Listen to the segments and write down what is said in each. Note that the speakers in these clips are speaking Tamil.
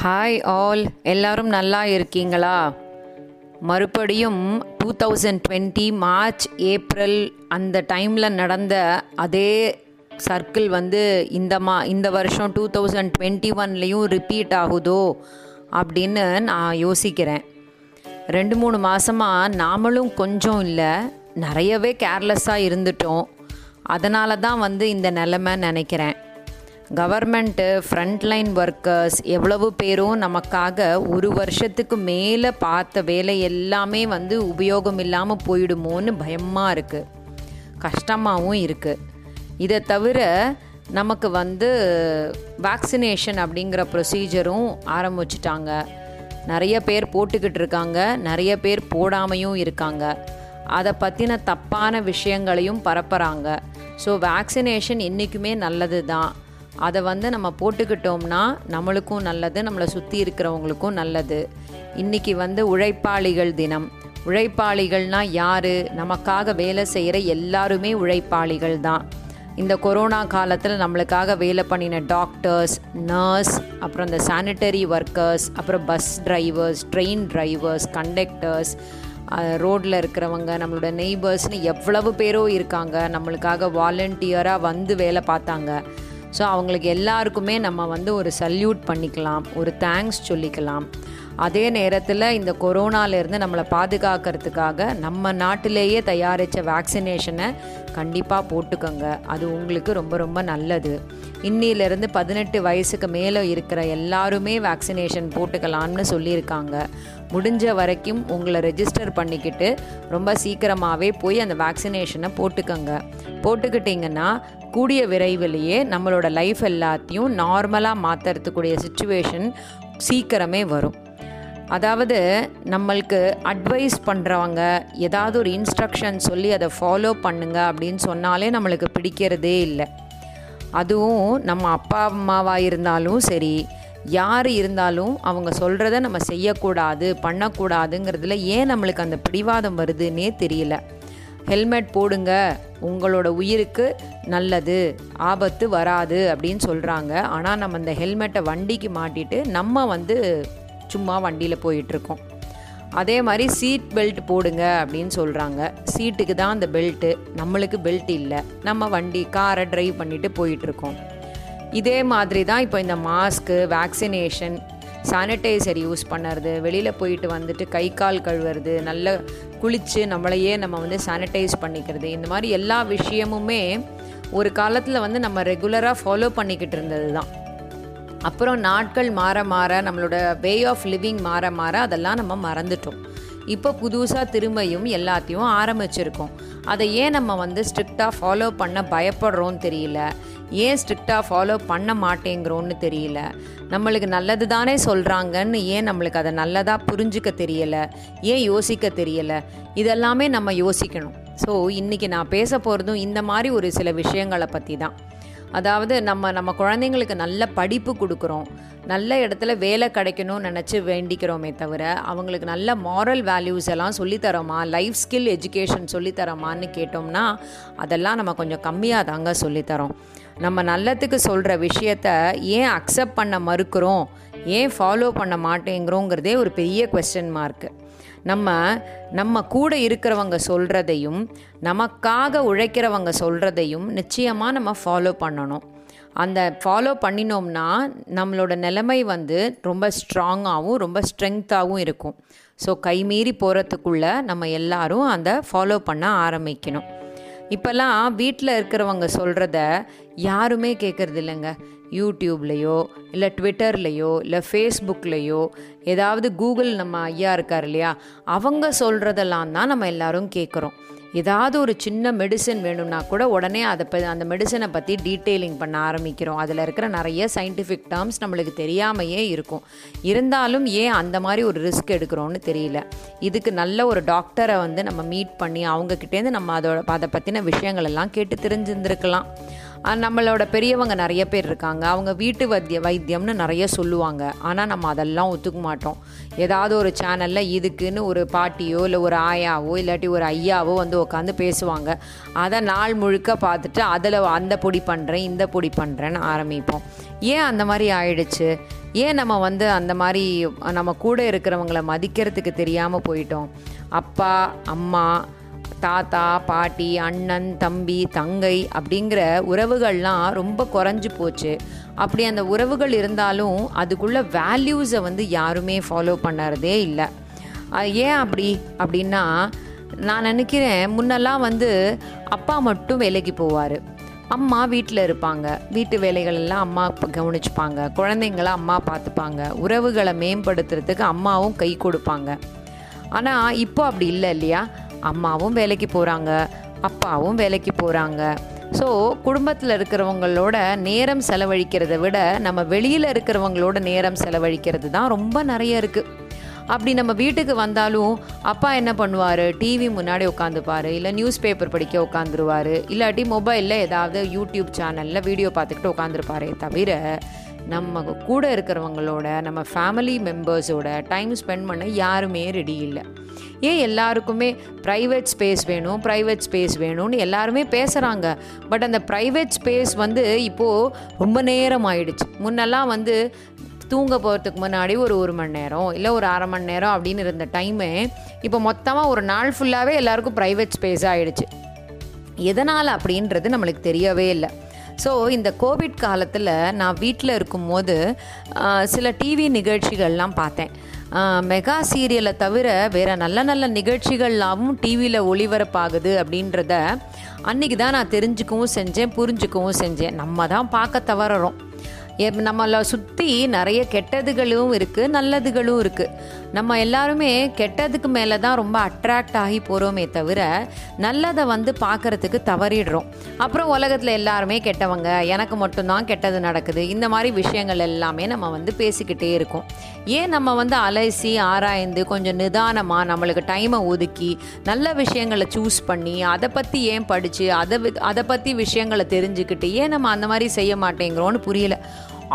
ஹாய் ஆல் எல்லாரும் நல்லா இருக்கீங்களா? மறுபடியும் two thousand twenty March April அந்த டைமில் நடந்த அதே சர்க்கிள் வந்து இந்த மா இந்த வருஷம் டூ தௌசண்ட் டுவெண்ட்டி ஒன்லேயும் ரிப்பீட் ஆகுதோ அப்படின்னு நான் யோசிக்கிறேன். ரெண்டு மூணு மாதமாக நாமளும் கொஞ்சம் இல்லை நிறையவே கேர்லெஸ்ஸாக இருந்துட்டோம். அதனால தான் வந்து இந்த நிலமை நினைக்கிறேன். கவர்மெண்ட்டு ஃப்ரண்ட்லைன் ஒர்க்கர்ஸ் எவ்வளவு பேரும் நமக்காக ஒரு வருஷத்துக்கு மேலே பார்த்த வேலை எல்லாமே வந்து உபயோகம் இல்லாமல் போயிடுமோன்னு பயமாக இருக்குது கஷ்டமாகவும் இருக்குது இதை தவிர நமக்கு வந்து வேக்சினேஷன் அப்படிங்கிற ப்ரொசீஜரும் ஆரம்பிச்சிட்டாங்க. நிறைய பேர் போட்டுக்கிட்டு இருக்காங்க. நிறைய பேர் போடாமையும் இருக்காங்க. அதை பற்றின தப்பான விஷயங்களையும் பரப்புகிறாங்க ஸோ வேக்சினேஷன் என்றைக்குமே நல்லது தான் அதை வந்து நம்ம போட்டுக்கிட்டோம்னா நம்மளுக்கும் நல்லது நம்மளை சுற்றி இருக்கிறவங்களுக்கும் நல்லது. இன்றைக்கி வந்து உழைப்பாளிகள் தினம். உழைப்பாளிகள்னால் யார்? நமக்காக வேலை செய்கிற எல்லாருமே உழைப்பாளிகள் தான். இந்த கொரோனா காலத்தில் நம்மளுக்காக வேலை பண்ணின டாக்டர்ஸ் நர்ஸ் அப்புறம் இந்த சானிட்டரி ஒர்க்கர்ஸ் அப்புறம் bus drivers train drivers conductors ரோட்டில் இருக்கிறவங்க நம்மளோட நெய்பர்ஸ்னு எவ்வளவு பேரோ இருக்காங்க. நம்மளுக்காக வாலண்டியராக வந்து வேலை பார்த்தாங்க. ஸோ அவங்களுக்கு எல்லாருக்குமே நம்ம வந்து ஒரு சல்யூட் பண்ணிக்கலாம் ஒரு தேங்க்ஸ் சொல்லிக்கலாம். அதே நேரத்தில் இந்த கொரோனாலேருந்து நம்மளை பாதுகாக்கிறதுக்காக நம்ம நாட்டிலேயே தயாரித்த வேக்சினேஷனை கண்டிப்பாக போட்டுக்கோங்க. அது உங்களுக்கு ரொம்ப ரொம்ப நல்லது. இன்னிலேருந்து பதினெட்டு வயசுக்கு மேலே இருக்கிற எல்லாருமே வேக்சினேஷன் போட்டுக்கலாம்னு சொல்லியிருக்காங்க. முடிஞ்ச வரைக்கும் உங்களை ரெஜிஸ்டர் பண்ணிக்கிட்டு ரொம்ப சீக்கிரமாகவே போய் அந்த வேக்சினேஷனை போட்டுக்கோங்க. போட்டுக்கிட்டிங்கன்னா கூடிய விரைவிலேயே நம்மளோட லைஃப் எல்லாத்தையும் நார்மலாக மாற்றுறதுக்குரிய சுச்சுவேஷன் சீக்கிரமே வரும். அதாவது நம்மளுக்கு அட்வைஸ் பண்ணுறவங்க ஏதாவது ஒரு இன்ஸ்ட்ரக்ஷன் சொல்லி அதை ஃபாலோ பண்ணுங்க அப்படின்னு சொன்னாலே நம்மளுக்கு பிடிக்கிறதே இல்லை. அதுவும் நம்ம அப்பா அம்மாவாக இருந்தாலும் சரி யார் இருந்தாலும் அவங்க சொல்கிறத நம்ம செய்யக்கூடாது பண்ணக்கூடாதுங்கிறதுல ஏன் நம்மளுக்கு அந்த பிடிவாதம் வருதுன்னே தெரியல. ஹெல்மெட் போடுங்க. உங்களோட உயிருக்கு நல்லது. ஆபத்து வராது அப்படின்னு சொல்கிறாங்க ஆனால் நம்ம இந்த ஹெல்மெட்டை வண்டிக்கு மாட்டிட்டு நம்ம வந்து சும்மா வண்டியில் போயிட்டுருக்கோம். அதே மாதிரி சீட் பெல்ட் போடுங்க அப்படின்னு சொல்கிறாங்க சீட்டுக்கு தான் அந்த பெல்ட்டு. நம்மளுக்கு பெல்ட் இல்லை. நம்ம வண்டி காரை ட்ரைவ் பண்ணிட்டு போயிட்டுருக்கோம். இதே மாதிரி தான் இப்போ இந்த மாஸ்க்கு வேக்சினேஷன் சானிடைசர் யூஸ் பண்ணுறது வெளியில் போயிட்டு வந்துட்டு கை கால் கழுவுறது நல்ல குளித்து நம்மளையே நம்ம வந்து சானிடைஸ் பண்ணிக்கிறது. இந்த மாதிரி எல்லா விஷயமுமே ஒரு காலத்தில் வந்து நம்ம ரெகுலராக ஃபாலோ பண்ணிக்கிட்டு இருந்தது தான் அப்புறம் நாட்கள் மாற மாற நம்மளோட வே ஆஃப் லிவிங் மாற மாற அதெல்லாம் நம்ம மறந்துட்டோம். இப்போ புதுசாக திரும்பியும் எல்லாத்தையும் ஆரம்பிச்சிருக்கோம். அதை ஏன் நம்ம வந்து ஸ்ட்ரிக்டாக ஃபாலோ பண்ண பயப்படுறோன்னு தெரியல. ஏன் ஸ்ட்ரிக்டாக ஃபாலோ பண்ண மாட்டேங்கிறோன்னு தெரியல. நம்மளுக்கு நல்லது தானே சொல்கிறாங்கன்னு ஏன் நம்மளுக்கு அதை நல்லதாக புரிஞ்சுக்க தெரியலை? ஏன் யோசிக்க தெரியலை? இதெல்லாமே நம்ம யோசிக்கணும். ஸோ இன்றைக்கி நான் பேச போகிறதும் இந்த மாதிரி ஒரு சில விஷயங்களை பற்றி தான் அதாவது நம்ம நம்ம குழந்தைங்களுக்கு நல்ல படிப்பு கொடுக்குறோம். நல்ல இடத்துல வேலை கிடைக்கணும்னு நினச்சி வேண்டிக்கிறோமே தவிர அவங்களுக்கு நல்ல மாரல் வேல்யூஸ் எல்லாம் சொல்லித்தரோமா லைஃப் ஸ்கில் எஜுகேஷன் சொல்லித்தரோமான்னு கேட்டோம்னா அதெல்லாம் நம்ம கொஞ்சம் கம்மியாக தாங்க சொல்லித்தரோம் நம்ம நல்லத்துக்கு சொல்கிற விஷயத்த ஏன் அக்செப்ட் பண்ண மறுக்கிறோம்? ஏன் ஃபாலோ பண்ண மாட்டேங்கிறோங்கிறதே ஒரு பெரிய கொஸ்டின் மார்க்கு நம்ம நம்ம கூட இருக்கிறவங்க சொல்கிறதையும் நமக்காக உழைக்கிறவங்க சொல்கிறதையும் நிச்சயமாக நம்ம ஃபாலோ பண்ணணும். அந்த ஃபாலோ பண்ணினோம்னா நம்மளோட நிலைமை வந்து ரொம்ப ஸ்ட்ராங்காகவும் ரொம்ப ஸ்ட்ரெங்க்த்தாகவும் இருக்கும். ஸோ கைமீறி போகிறதுக்குள்ளே நம்ம எல்லாரும் அந்த ஃபாலோ பண்ண ஆரம்பிக்கணும். இப்போல்லாம் வீட்டில் இருக்கிறவங்க சொல்கிறத யாருமே கேட்குறது இல்லைங்க யூடியூப்லேயோ இல்லை ட்விட்டர்லேயோ இல்லை ஃபேஸ்புக்லேயோ ஏதாவது கூகுள் நம்ம ஐயா இருக்கார் இல்லையா அவங்க சொல்கிறதெல்லாம் தான் நம்ம எல்லாரும் கேட்குறோம் ஏதாவது ஒரு சின்ன மெடிசன் வேணும்னா கூட உடனே அதை ப அந்த மெடிசனை பற்றி டீட்டெயிலிங் பண்ண ஆரம்பிக்கிறோம். அதில் இருக்கிற நிறைய சயின்டிஃபிக் டேர்ம்ஸ் நம்மளுக்கு தெரியாமையே இருக்கும். இருந்தாலும் ஏன் அந்த மாதிரி ஒரு ரிஸ்க் எடுக்கிறோன்னு தெரியல. இதுக்கு நல்ல ஒரு டாக்டரை வந்து நம்ம மீட் பண்ணி அவங்கக்கிட்டேருந்து நம்ம அதோட அதை பற்றின விஷயங்கள் எல்லாம் கேட்டு தெரிஞ்சிருந்துருக்கலாம். நம்மளோட பெரியவங்க நிறைய பேர் இருக்காங்க. அவங்க வீட்டு வைத்திய வைத்தியம்னு நிறைய சொல்லுவாங்க. ஆனால் நம்ம அதெல்லாம் ஒத்துக்க மாட்டோம். ஏதாவது ஒரு சேனலில் இதுக்குன்னு ஒரு பாட்டியோ இல்லை ஒரு ஆயாவோ இல்லாட்டி ஒரு ஐயாவோ வந்து உட்காந்து பேசுவாங்க. அதை நாள் முழுக்க பார்த்துட்டு அதில் அந்த பொடி பண்ணுறேன் இந்த பொடி பண்ணுறேன்னு ஆரம்பிப்போம். ஏன் அந்த மாதிரி ஆயிடுச்சு? ஏன் நம்ம வந்து அந்த மாதிரி நம்ம கூட இருக்கிறவங்கள மதிக்கிறதுக்கு தெரியாமல் போயிட்டோம்? அப்பா அம்மா தாத்தா பாட்டி அண்ணன் தம்பி தங்கை அப்படிங்கிற உறவுகள்லாம் ரொம்ப குறைஞ்சி போச்சு. அப்படி அந்த உறவுகள் இருந்தாலும் அதுக்குள்ள வேல்யூஸை வந்து யாருமே ஃபாலோ பண்ணுறதே இல்லை. ஏன் அப்படி? அப்படின்னா நான் நினைக்கிறேன் முன்னெல்லாம் வந்து அப்பா மட்டும் வேலைக்கு போவார். அம்மா வீட்டில் இருப்பாங்க. வீட்டு வேலைகள் எல்லாம் அம்மா கவனிச்சுப்பாங்க. குழந்தைங்கள அம்மா பார்த்துப்பாங்க உறவுகளை மேம்படுத்துறதுக்கு அம்மாவும் கை கொடுப்பாங்க. ஆனால் இப்போ அப்படி இல்லை இல்லையா? அம்மாவும் வேலைக்கு போகிறாங்க அப்பாவும் வேலைக்கு போகிறாங்க ஸோ குடும்பத்தில் இருக்கிறவங்களோட நேரம் செலவழிக்கிறத விட நம்ம வெளியில் இருக்கிறவங்களோட நேரம் செலவழிக்கிறது தான் ரொம்ப நிறைய இருக்குது அப்படி நம்ம வீட்டுக்கு வந்தாலும் அப்பா என்ன பண்ணுவார்? டிவி முன்னாடி உட்காந்துப்பாரு இல்லை நியூஸ் பேப்பர் படிக்க உட்காந்துருவாரு இல்லாட்டி மொபைலில் ஏதாவது யூடியூப் சேனலில் வீடியோ பார்த்துக்கிட்டு உட்காந்துருப்பாரே தவிர நம்ம கூட இருக்கிறவங்களோட நம்ம ஃபேமிலி மெம்பர்ஸோட டைம் ஸ்பெண்ட் பண்ண யாருமே ரெடி இல்லை. ஏன் எல்லாருக்குமே ப்ரைவேட் ஸ்பேஸ் வேணும் ப்ரைவேட் ஸ்பேஸ் வேணும்னு எல்லாருமே பேசுகிறாங்க பட் அந்த ப்ரைவேட் ஸ்பேஸ் வந்து இப்போது ரொம்ப நேரம் ஆயிடுச்சு. முன்னெல்லாம் வந்து தூங்க போகிறதுக்கு முன்னாடி ஒரு ஒரு மணி நேரம் இல்லை ஒரு அரை மணி நேரம் அப்படின்னு இருந்த டைமு இப்போ மொத்தமாக ஒரு நாள் ஃபுல்லாகவே எல்லாருக்கும் ப்ரைவேட் ஸ்பேஸ் ஆகிடுச்சு எதனால் அப்படின்றது நம்மளுக்கு தெரியவே இல்லை. ஸோ இந்த கோவிட் காலத்தில் நான் வீட்டில் இருக்கும்போது சில டிவி நிகழ்ச்சிகள்லாம் பார்த்தேன். மெகா சீரியலை தவிர வேறு நல்ல நல்ல நிகழ்ச்சிகள்லாமும் டிவியில் ஒளிபரப்பாகுது அப்படின்றத அன்றைக்கி தான் நான் தெரிஞ்சுக்கவும் செஞ்சேன் புரிஞ்சுக்கவும் செஞ்சேன். நம்ம தான் பார்க்க தவறுறோம். நம்மளை சுற்றி நிறைய கெட்டதுகளும் இருக்குது நல்லதுகளும் இருக்குது நம்ம எல்லாருமே கெட்டதுக்கு மேலே தான் ரொம்ப அட்ராக்ட் ஆகி போகிறோமே தவிர நல்லதை வந்து பார்க்கறதுக்கு தவறிடுறோம். அப்புறம் உலகத்தில் எல்லாருமே கெட்டவங்க எனக்கு மட்டும்தான் கெட்டது நடக்குது. இந்த மாதிரி விஷயங்கள் எல்லாமே நம்ம வந்து பேசிக்கிட்டே இருக்கோம். ஏன் நம்ம வந்து அலைசி ஆராய்ந்து கொஞ்சம் நிதானமாக நம்மளுக்கு டைமை ஒதுக்கி நல்ல விஷயங்களை சூஸ் பண்ணி அதை பற்றி ஏன் படித்து அதை அதை பற்றி விஷயங்களை தெரிஞ்சுக்கிட்டு ஏன் நம்ம அந்த மாதிரி செய்ய மாட்டேங்கிறோன்னு புரியல.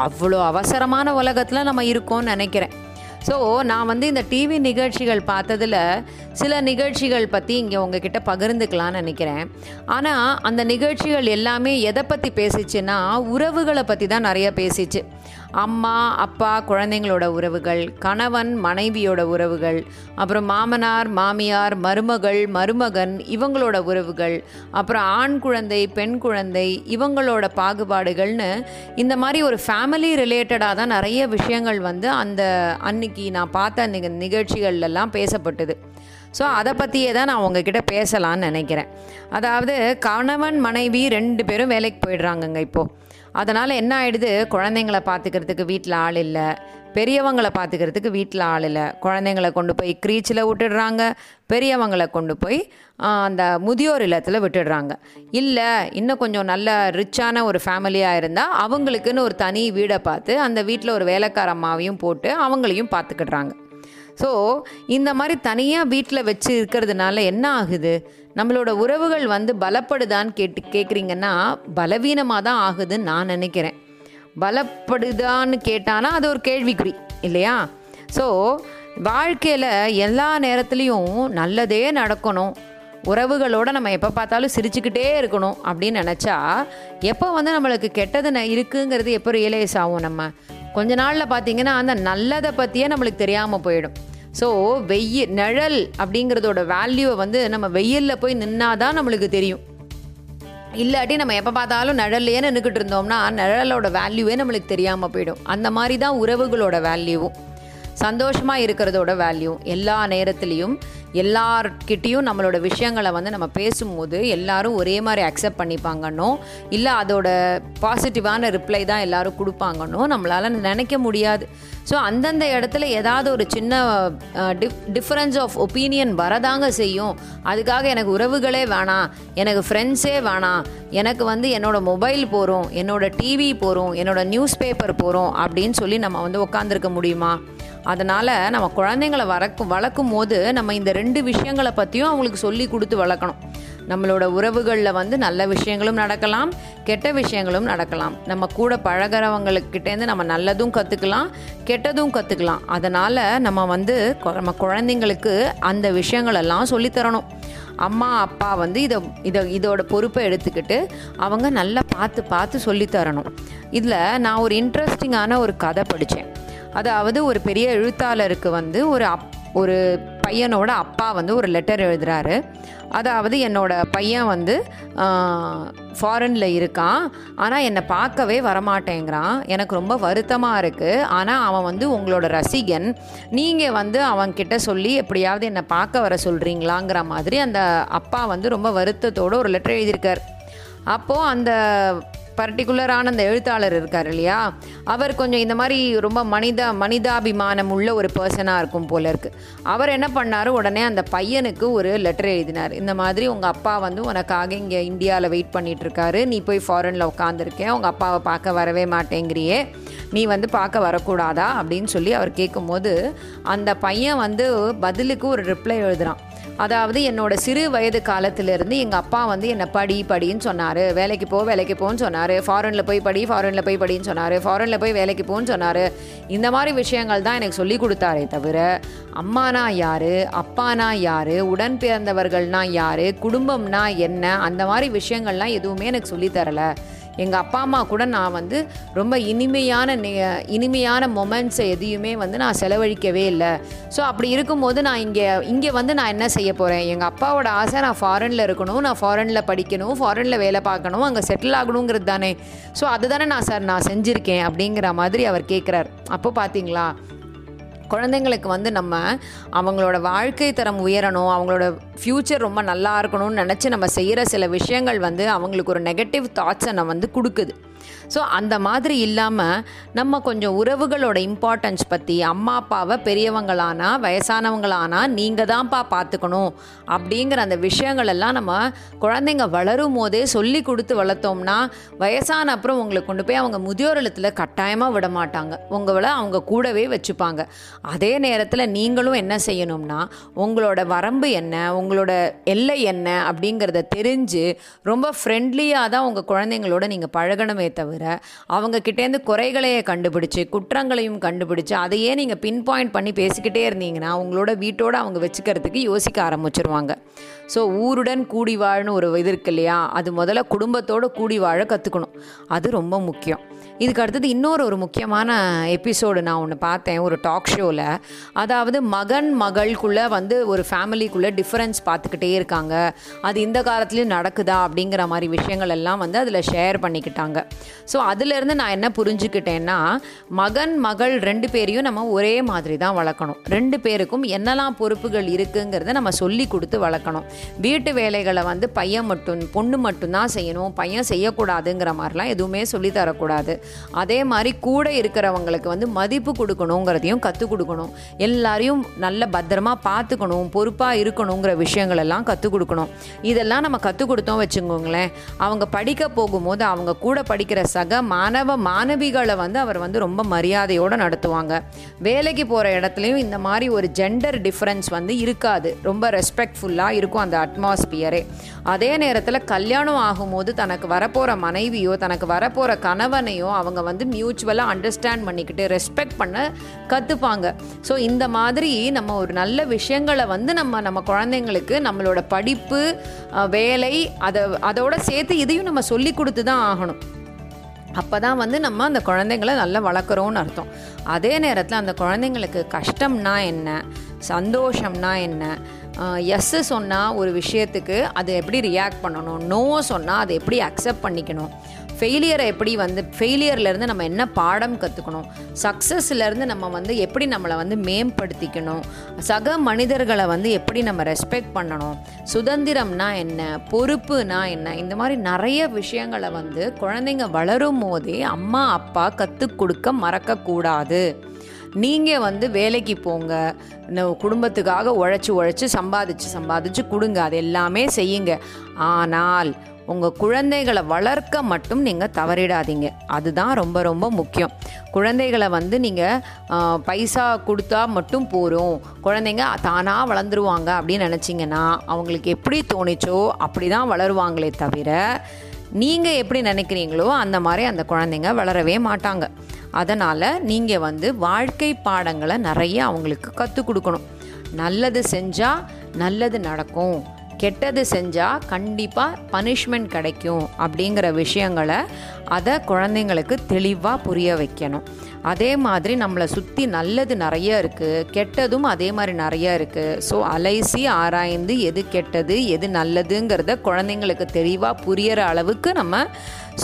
அவ்வளோ அவசரமான உலகத்தில் நம்ம இருக்கோம்னு நினைக்கிறேன். ஸோ நான் வந்து இந்த டிவி நிகழ்ச்சிகள் பார்த்ததில் சில நிகழ்ச்சிகள் பற்றி இங்கே உங்ககிட்ட பகிர்ந்துக்கலாம்னு நினைக்கிறேன். ஆனால் அந்த நிகழ்ச்சிகள் எல்லாமே எதை பற்றி பேசிச்சுன்னா உறவுகளை பற்றி தான் நிறைய பேசிச்சு. அம்மா அப்பா குழந்தைங்களோட உறவுகள் கணவன் மனைவியோட உறவுகள் அப்புறம் மாமனார் மாமியார் மருமகள் மருமகன் இவங்களோட உறவுகள் அப்புறம் ஆண் குழந்தை பெண் குழந்தை இவங்களோட பாகுபாடுகள்னு இந்த மாதிரி ஒரு ஃபேமிலி ரிலேட்டடாக தான் நிறைய விஷயங்கள் வந்து அந்த அன்னைக்கு நான் பார்த்த நிக நிகழ்ச்சிகள்லாம் பேசப்பட்டது. ஸோ அதை பற்றியே தான் நான் உங்ககிட்ட பேசலான்னு நினைக்கிறேன். அதாவது கணவன் மனைவி ரெண்டு பேரும் வேலைக்கு போயிடுறாங்கங்க இப்போது அதனால் என்ன ஆயிடுது? குழந்தைங்கள பார்த்துக்கிறதுக்கு வீட்டில் ஆள் இல்லை. பெரியவங்களை பார்த்துக்கிறதுக்கு வீட்டில் ஆள் இல்லை. குழந்தைங்கள கொண்டு போய் க்ரீச்சில் விட்டுடுறாங்க. பெரியவங்களை கொண்டு போய் அந்த முதியோர் இல்லத்தில் விட்டுடுறாங்க. இல்லை இன்னும் கொஞ்சம் நல்ல ரிச்சான ஒரு ஃபேமிலியாக இருந்தால் அவங்களுக்குன்னு ஒரு தனி வீடை பார்த்து அந்த வீட்டில் ஒரு வேலைக்கார அம்மாவையும் போட்டு அவங்களையும் பார்த்துக்கிடுறாங்க. ஸோ இந்த மாதிரி தனியாக வீட்டில் வச்சு இருக்கிறதுனால என்ன ஆகுது? நம்மளோட உறவுகள் வந்து பலப்படுதான்னு கேட்டு கேட்குறீங்கன்னா பலவீனமாக தான் ஆகுதுன்னு நான் நினைக்கிறேன். பலப்படுதான்னு கேட்டானா அது ஒரு கேள்விக்குறி இல்லையா? ஸோ வாழ்க்கையில் எல்லா நேரத்துலையும் நல்லதே நடக்கணும். உறவுகளோடு நம்ம எப்போ பார்த்தாலும் சிரிச்சுக்கிட்டே இருக்கணும் அப்படின்னு நினச்சா எப்போ வந்து நம்மளுக்கு கெட்டது ந- இருக்குங்கிறது எப்போ ரியலைஸ் ஆகும் நம்ம? கொஞ்ச நாளில் பார்த்தீங்கன்னா அந்த நல்லதை பற்றியே நம்மளுக்கு தெரியாமல் போயிடும். ஸோ வெயில் நிழல் அப்படிங்கிறதோட வேல்யூவை வந்து நம்ம வெயிலில் போய் நின்னாதான் நம்மளுக்கு தெரியும். இல்லாட்டி நம்ம எப்போ பார்த்தாலும் நிழல்லையே நின்றுக்கிட்டு இருந்தோம்னா நிழலோட வேல்யூவே நம்மளுக்கு தெரியாமல் போயிடும். அந்த மாதிரி தான் உறவுகளோட வேல்யூவும் சந்தோஷமாக இருக்கிறதோட வேல்யூ எல்லா நேரத்துலேயும் எல்லார்கிட்டேயும் நம்மளோட விஷயங்களை வந்து நம்ம பேசும்போது எல்லாரும் ஒரே மாதிரி அக்செப்ட் பண்ணிப்பாங்கன்னோ இல்லை அதோட பாசிட்டிவான ரிப்ளை தான் எல்லாரும் கொடுப்பாங்கன்னோ நம்மளால் நினைக்க முடியாது. ஸோ அந்தந்த இடத்துல ஏதாவது ஒரு சின்ன டிஃப் டிஃப்ரென்ஸ் ஆஃப் ஒப்பீனியன் வரதாங்க செய்யும். அதுக்காக எனக்கு உறவுகளே வேணாம் எனக்கு ஃப்ரெண்ட்ஸே வேணாம் எனக்கு வந்து என்னோட மொபைல் போகிறோம் என்னோட டிவி போகிறோம் என்னோட நியூஸ் பேப்பர் போகிறோம் அப்படின்னு சொல்லி நம்ம வந்து உட்காந்துருக்க முடியுமா? அதனால் நம்ம குழந்தைங்களை வளர்க்கும் வளர்க்கும் போது நம்ம இந்த ரெண்டு விஷயங்களை பற்றியும் அவங்களுக்கு சொல்லி கொடுத்து வளர்க்கணும். நம்மளோட உறவுகளில் வந்து நல்ல விஷயங்களும் நடக்கலாம் கெட்ட விஷயங்களும் நடக்கலாம். நம்ம கூட பழகிறவங்களுக்கிட்டேருந்து நம்ம நல்லதும் கற்றுக்கலாம் கெட்டதும் கற்றுக்கலாம் அதனால் நம்ம வந்து கொ- நம்ம குழந்தைங்களுக்கு அந்த விஷயங்களெல்லாம் சொல்லித்தரணும் அம்மா அப்பா வந்து இதை இதை இதோட பொறுப்பை எடுத்துக்கிட்டு அவங்க நல்லா பார்த்து பார்த்து சொல்லித்தரணும் இதில் நான் ஒரு இன்ட்ரெஸ்டிங்கான ஒரு கதை படித்தேன் அதாவது ஒரு பெரிய எழுத்தாளருக்கு வந்து ஒரு அப் ஒரு பையனோட அப்பா வந்து ஒரு லெட்டர் எழுதுறாரு. அதாவது என்னோட பையன் வந்து ஃபாரினில் இருக்கான். ஆனால் என்னை பார்க்கவே வரமாட்டேங்கிறான். எனக்கு ரொம்ப வருத்தமாக இருக்குது ஆனால் அவன் வந்து உங்களோட ரசிகன். நீங்கள் வந்து அவன்கிட்ட சொல்லி எப்படியாவது என்னை பார்க்க வர சொல்கிறீங்களாங்கிற மாதிரி அந்த அப்பா வந்து ரொம்ப வருத்தத்தோடு ஒரு லெட்டர் எழுதியிருக்கார். அப்போது அந்த பர்டிகுலரான அந்த எழுத்தாளர் இருக்கார் இல்லையா? அவர் கொஞ்சம் இந்த மாதிரி ரொம்ப மனித மனிதாபிமானம் உள்ள ஒரு பர்சனாக இருக்கும் போல இருக்கு. அவர் என்ன பண்ணார்? உடனே அந்த பையனுக்கு ஒரு லெட்டர் எழுதினார். இந்த மாதிரி உங்கள் அப்பா வந்து உனக்காக இங்கே இந்தியாவில் வெயிட் பண்ணிகிட்ருக்காரு நீ போய் ஃபாரினில் உட்காந்துருக்கேன் உங்கள் அப்பாவை பார்க்க வரவே மாட்டேங்கிறியே. நீ வந்து பார்க்க வரக்கூடாதா? அப்படின்னு சொல்லி அவர் கேட்கும்போது அந்த பையன் வந்து பதிலுக்கு ஒரு ரிப்ளை எழுதுகிறான் அதாவது என்னோட சிறு வயது காலத்திலிருந்து எங்கள் அப்பா வந்து என்னை படி படின்னு சொன்னார். வேலைக்கு போ வேலைக்கு போன்னு சொன்னார். ஃபாரினில் போய் படி ஃபாரினில் போய் படின்னு சொன்னார். ஃபாரினில் போய் வேலைக்கு போன்னு சொன்னார். இந்த மாதிரி விஷயங்கள் தான் எனக்கு சொல்லி கொடுத்தாரே தவிர அம்மானா யார் அப்பானா யார் உடன் பிறந்தவர்கள்னா யார் குடும்பம்னா என்ன அந்த மாதிரி விஷயங்கள்லாம் எதுவுமே எனக்கு சொல்லித்தரலை எங்கள் அப்பா அம்மா கூட நான் வந்து ரொம்ப இனிமையான நே- இனிமையான மொமெண்ட்ஸை எதையுமே வந்து நான் செலவழிக்கவே இல்லை. ஸோ அப்படி இருக்கும்போது நான் இங்கே இங்கே வந்து நான் என்ன செய்ய போகிறேன் எங்கள் அப்பாவோட ஆசை நான் ஃபாரினில் இருக்கணும் நான் ஃபாரினில் படிக்கணும் ஃபாரினில் வேலை பார்க்கணும் அங்கே செட்டில் ஆகணுங்கிறது தானே ஸோ அதுதானே நான் சார் நான் செஞ்சுருக்கேன் அப்படிங்கிற மாதிரி அவர் கேட்குறார் அப்போ பார்த்தீங்களா குழந்தைங்களுக்கு வந்து நம்ம அவங்களோட வாழ்க்கை தரம் உயரணும் அவங்களோட ஃப்யூச்சர் ரொம்ப நல்லா இருக்கணும்னு நினச்சி நம்ம செய்கிற சில விஷயங்கள் வந்து அவங்களுக்கு ஒரு நெகட்டிவ் தாட்ஸை நம்ம வந்து கொடுக்குது. ஸோ அந்த மாதிரி இல்லாமல் நம்ம கொஞ்சம் உறவுகளோட இம்பார்ட்டன்ஸ் பற்றி அம்மா அப்பாவை பெரியவங்களானா வயசானவங்களானா நீங்கள் தான்ப்பா பார்த்துக்கணும் அப்படிங்கிற அந்த விஷயங்கள் எல்லாம் நம்ம குழந்தைங்க வளரும் போதே சொல்லி கொடுத்து வளர்த்தோம்னா வயசான அப்புறம் உங்களை கொண்டு போய் அவங்க முதியோர் இல்லத்தில் கட்டாயமாக விட மாட்டாங்க. உங்களை அவங்க கூடவே வச்சுப்பாங்க. அதே நேரத்தில் நீங்களும் என்ன செய்யணும்னா உங்களோட வரம்பு என்ன உங்களோட எல்லை என்ன அப்படிங்கிறத தெரிஞ்சு ரொம்ப ஃப்ரெண்ட்லியாக தான் உங்கள் குழந்தைங்களோட நீங்கள் பழகணுமே தவிர அவங்கக்கிட்டேருந்து குறைகளையே கண்டுபிடிச்சு குற்றங்களையும் கண்டுபிடிச்சு அதையே நீங்கள் பின் பாயிண்ட் பண்ணி பேசிக்கிட்டே இருந்தீங்கன்னா உங்களோட வீட்டோடு அவங்க வச்சுக்கிறதுக்கு யோசிக்க ஆரம்பிச்சிருவாங்க. ஸோ ஊருடன் கூடி வாழன்னு ஒரு இது இருக்கு இல்லையா? அது முதல்ல குடும்பத்தோடு கூடி வாழ கற்றுக்கணும் அது ரொம்ப முக்கியம். இதுக்கு அடுத்தது இன்னொரு ஒரு முக்கியமான எபிசோடு நான் ஒன்று பார்த்தேன் ஒரு டாக் ஷோவில் அதாவது மகன் மகள்குள்ளே வந்து ஒரு ஃபேமிலிக்குள்ளே டிஃப்ரென்ஸ் பார்த்துக்கிட்டே இருக்காங்க. அது இந்த காலத்துலேயும் நடக்குதா அப்படிங்கிற மாதிரி விஷயங்கள் எல்லாம் வந்து அதில் ஷேர் பண்ணிக்கிட்டாங்க. ஸோ அதுலேருந்து நான் என்ன புரிஞ்சுக்கிட்டேன்னா மகன் மகள் ரெண்டு பேரையும் நம்ம ஒரே மாதிரி தான் வளர்க்கணும். ரெண்டு பேருக்கும் என்னெல்லாம் பொறுப்புகள் இருக்குங்கிறத நம்ம சொல்லி கொடுத்து வளர்க்கணும். வீட்டு வேலைகளை வந்து பையன் மட்டும் பொண்ணு மட்டும்தான் செய்யணும். பையன் செய்யக்கூடாதுங்கிற மாதிரிலாம் எதுவுமே சொல்லி தரக்கூடாது. அதே மாதிரி கூட இருக்கிறவங்களுக்கு வந்து மதிப்பு கொடுக்கணுங்கிறதையும் கற்றுக் கொடுக்கணும். எல்லாரையும் நல்ல பத்திரமா பார்த்துக்கணும் பொறுப்பாக இருக்கணுங்கிற விஷயங்கள் எல்லாம் கற்றுக் கொடுக்கணும். இதெல்லாம் நம்ம கற்றுக் கொடுத்தோம் வச்சுக்கோங்களேன். அவங்க படிக்க போகும்போது அவங்க கூட படிக்கிற சக மாணவ மாணவிகளை வந்து அவர் வந்து ரொம்ப மரியாதையோடு நடத்துவாங்க. வேலைக்கு போகிற இடத்துலையும் இந்த மாதிரி ஒரு ஜெண்டர் டிஃப்ரென்ஸ் வந்து இருக்காது. ரொம்ப ரெஸ்பெக்ட்ஃபுல்லாக இருக்கும். அந்த அட்மாஸ்பியரே அதே நேரத்தில் கல்யாணம் ஆகும்போது தனக்கு வரப்போகிற மனைவியோ தனக்கு வரப்போகிற கணவனையோ அவங்க வந்து மியூச்சுவலாக அண்டர்ஸ்டாண்ட் பண்ணிக்கிட்டு ரெஸ்பெக்ட் பண்ண கற்றுப்பாங்க ஸோ இந்த மாதிரி நம்ம ஒரு நல்ல விஷயங்களை வந்து நம்ம நம்ம குழந்தைங்களுக்கு நம்மளோட படிப்பு வேலை அதை அதோட சேர்த்து இதையும் நம்ம சொல்லி கொடுத்து தான் ஆகணும். அப்போ தான் வந்து நம்ம அந்த குழந்தைங்கள நல்லா வளர்க்குறோன்னு அர்த்தம். அதே நேரத்தில் அந்த குழந்தைங்களுக்கு கஷ்டம்னா என்ன? சந்தோஷம்னா என்ன? எஸ்ஸு சொன்னால் ஒரு விஷயத்துக்கு அது எப்படி ரியாக்ட் பண்ணணும்? நோ சொன்னால் அதை எப்படி அக்செப்ட் பண்ணிக்கணும்? ஃபெயிலியரை எப்படி வந்து ஃபெயிலியர்லேருந்து நம்ம என்ன பாடம் கற்றுக்கணும் சக்ஸஸ்லேருந்து நம்ம வந்து எப்படி நம்மளை வந்து மேம்படுத்திக்கணும்? சக மனிதர்களை வந்து எப்படி நம்ம ரெஸ்பெக்ட் பண்ணணும்? சுதந்திரம்னா என்ன? பொறுப்புனா என்ன? இந்த மாதிரி நிறைய விஷயங்களை வந்து குழந்தைங்க வளரும் போதே அம்மா அப்பா கற்றுக் கொடுக்க மறக்கக்கூடாது. நீங்கள் வந்து வேலைக்கு போங்க. குடும்பத்துக்காக உழைச்சி உழைச்சி சம்பாதிச்சு சம்பாதிச்சு கொடுங்க. அது எல்லாமே செய்யுங்க. ஆனால் உங்கள் குழந்தைகளை வளர்க்க மட்டும் நீங்கள் தவறிடாதீங்க. அதுதான் ரொம்ப ரொம்ப முக்கியம். குழந்தைகளை வந்து நீங்கள் பைசா கொடுத்தா மட்டும் போகிறோம் குழந்தைங்க தானாக வளர்ந்துருவாங்க அப்படின்னு நினச்சிங்கன்னா அவங்களுக்கு எப்படி தோணிச்சோ அப்படி தான் வளருவாங்களே தவிர நீங்கள் எப்படி நினைக்கிறீங்களோ அந்த மாதிரி அந்த குழந்தைங்க வளரவே மாட்டாங்க. அதனால் நீங்கள் வந்து வாழ்க்கை பாடங்களை நிறைய அவங்களுக்கு கற்றுக் கொடுக்கணும். நல்லது செஞ்சால் நல்லது நடக்கும். கெட்டது செஞ்சால் கண்டிப்பாக பனிஷ்மெண்ட் கிடைக்கும் அப்படிங்கிற விஷயங்களை அதை குழந்தைங்களுக்கு தெளிவாக புரிய வைக்கணும். அதே மாதிரி நம்மளை சுற்றி நல்லது நிறைய இருக்குது கெட்டதும் அதே மாதிரி நிறைய இருக்குது ஸோ அலைசி ஆராய்ந்து எது கெட்டது எது நல்லதுங்கிறத குழந்தைங்களுக்கு தெளிவாக புரியற அளவுக்கு நம்ம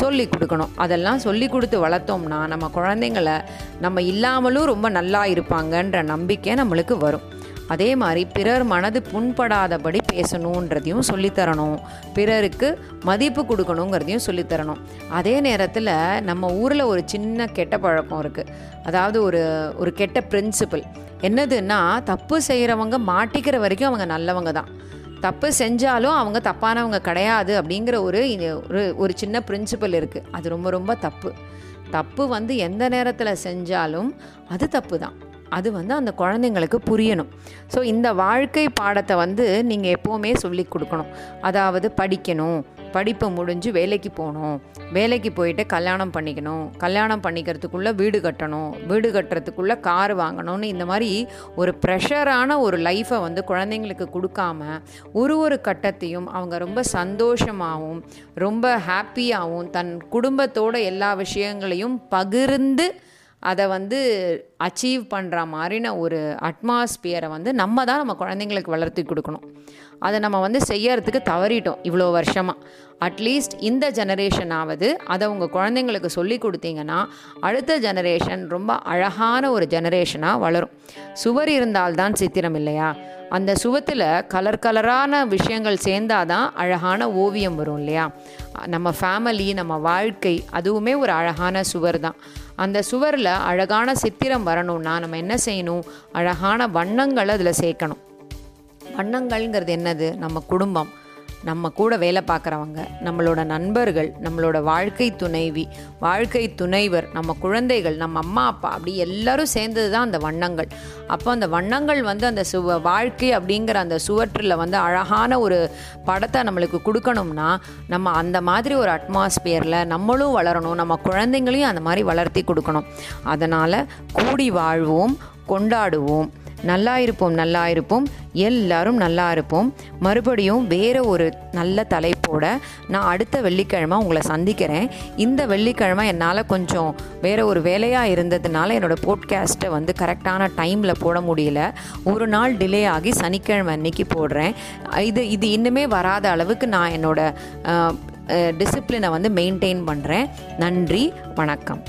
சொல்லி கொடுக்கணும். அதெல்லாம் சொல்லி கொடுத்து வளர்த்தோம்னா நம்ம குழந்தைங்கள நம்ம இல்லாமலும் ரொம்ப நல்லா இருப்பாங்கன்ற நம்பிக்கை நம்மளுக்கு வரும். அதே மாதிரி பிறர் மனது புண்படாதபடி பேசணுன்றதையும் சொல்லித்தரணும். பிறருக்கு மதிப்பு கொடுக்கணுங்கிறதையும் சொல்லித்தரணும். அதே நேரத்தில் நம்ம ஊரில் ஒரு சின்ன கெட்ட பழக்கம் இருக்குது அதாவது ஒரு ஒரு கெட்ட பிரின்சிபல் என்னதுன்னா தப்பு செய்கிறவங்க மாட்டிக்கிற வரைக்கும் அவங்க நல்லவங்க தான். தப்பு செஞ்சாலும் அவங்க தப்பானவங்க கிடையாது அப்படிங்கிற ஒரு ஒரு ஒரு சின்ன பிரின்சிபல் இருக்குது அது ரொம்ப ரொம்ப தப்பு. தப்பு வந்து எந்த நேரத்தில் செஞ்சாலும் அது தப்பு தான். அது வந்து அந்த குழந்தைங்களுக்கு புரியணும். ஸோ இந்த வாழ்க்கை பாடத்தை வந்து நீங்கள் எப்போவுமே சொல்லி கொடுக்கணும். அதாவது படிக்கணும். படிப்பு முடிஞ்சு வேலைக்கு போகணும். வேலைக்கு போயிட்டு கல்யாணம் பண்ணிக்கணும். கல்யாணம் பண்ணிக்கிறதுக்குள்ளே வீடு கட்டணும். வீடு கட்டுறதுக்குள்ளே கார் வாங்கணும்னு இந்த மாதிரி ஒரு ப்ரெஷரான ஒரு லைஃப்பை வந்து குழந்தைங்களுக்கு கொடுக்காம ஒரு ஒரு கட்டத்தையும் அவங்க ரொம்ப சந்தோஷமாகவும் ரொம்ப ஹாப்பியாகவும் தன் குடும்பத்தோட எல்லா விஷயங்களையும் பகிர்ந்து அதை வந்து அச்சீவ் பண்ணுற மாதிரின ஒரு அட்மாஸ்பியரை வந்து நம்ம தான் நம்ம குழந்தைங்களுக்கு வளர்த்தி கொடுக்கணும். அதை நம்ம வந்து செய்யறதுக்கு தவறிட்டோம் இவ்வளோ வருஷமாக அட்லீஸ்ட் இந்த ஜெனரேஷனாவது அதை உங்கள் குழந்தைங்களுக்கு சொல்லி கொடுத்தீங்கன்னா அடுத்த ஜெனரேஷன் ரொம்ப அழகான ஒரு ஜெனரேஷனாக வளரும். சுவர் இருந்தால்தான் சித்திரம் இல்லையா? அந்த சுவத்தில் கலர் கலரான விஷயங்கள் சேர்ந்தாதான் அழகான ஓவியம் வரும் இல்லையா? நம்ம ஃபேமிலி நம்ம வாழ்க்கை அதுவுமே ஒரு அழகான சுவர் தான் அந்த சுவரில் அழகான சித்திரம் வரணும்னா நம்ம என்ன செய்யணும்? அழகான வண்ணங்களை அதில் சேர்க்கணும். வண்ணங்கள்ங்கிறது என்னது? நம்ம குடும்பம். நம்ம கூட வேலை பார்க்குறவங்க நம்மளோட நண்பர்கள் நம்மளோட வாழ்க்கை துணைவி வாழ்க்கை துணைவர் நம்ம குழந்தைகள் நம்ம அம்மா அப்பா அப்படி எல்லாரும் சேர்ந்தது தான் அந்த வண்ணங்கள். அப்போ அந்த வண்ணங்கள் வந்து அந்த சுவ வாழ்க்கை அப்படிங்கிற அந்த சுவற்றில் வந்து அழகான ஒரு படத்தை நம்மளுக்கு கொடுக்கணும்னா நம்ம அந்த மாதிரி ஒரு அட்மாஸ்பியரில் நம்மளும் வளரணும் நம்ம குழந்தைங்களையும் அந்த மாதிரி வளர்த்தி கொடுக்கணும். அதனால் கூடி வாழ்வோம் கொண்டாடுவோம். நல்லா இருப்போம் நல்லா இருப்போம் எல்லாரும் நல்லா இருப்போம் மறுபடியும் வேறு ஒரு நல்ல தலைப்போட நான் அடுத்த வெள்ளிக்கிழமை உங்களை சந்திக்கிறேன். இந்த வெள்ளிக்கிழமை என்னால் கொஞ்சம் வேறு ஒரு வேலையாக இருந்ததுனால என்னோடய போட்காஸ்ட்டை வந்து கரெக்டான டைமில் போட முடியல. ஒரு நாள் டிலே ஆகி சனிக்கிழமை அன்னைக்கு போடுறேன். இது இது இன்னுமே வராத அளவுக்கு நான் என்னோடய டிசிப்ளினை வந்து மெயின்டைன் பண்ணுறேன் நன்றி வணக்கம்.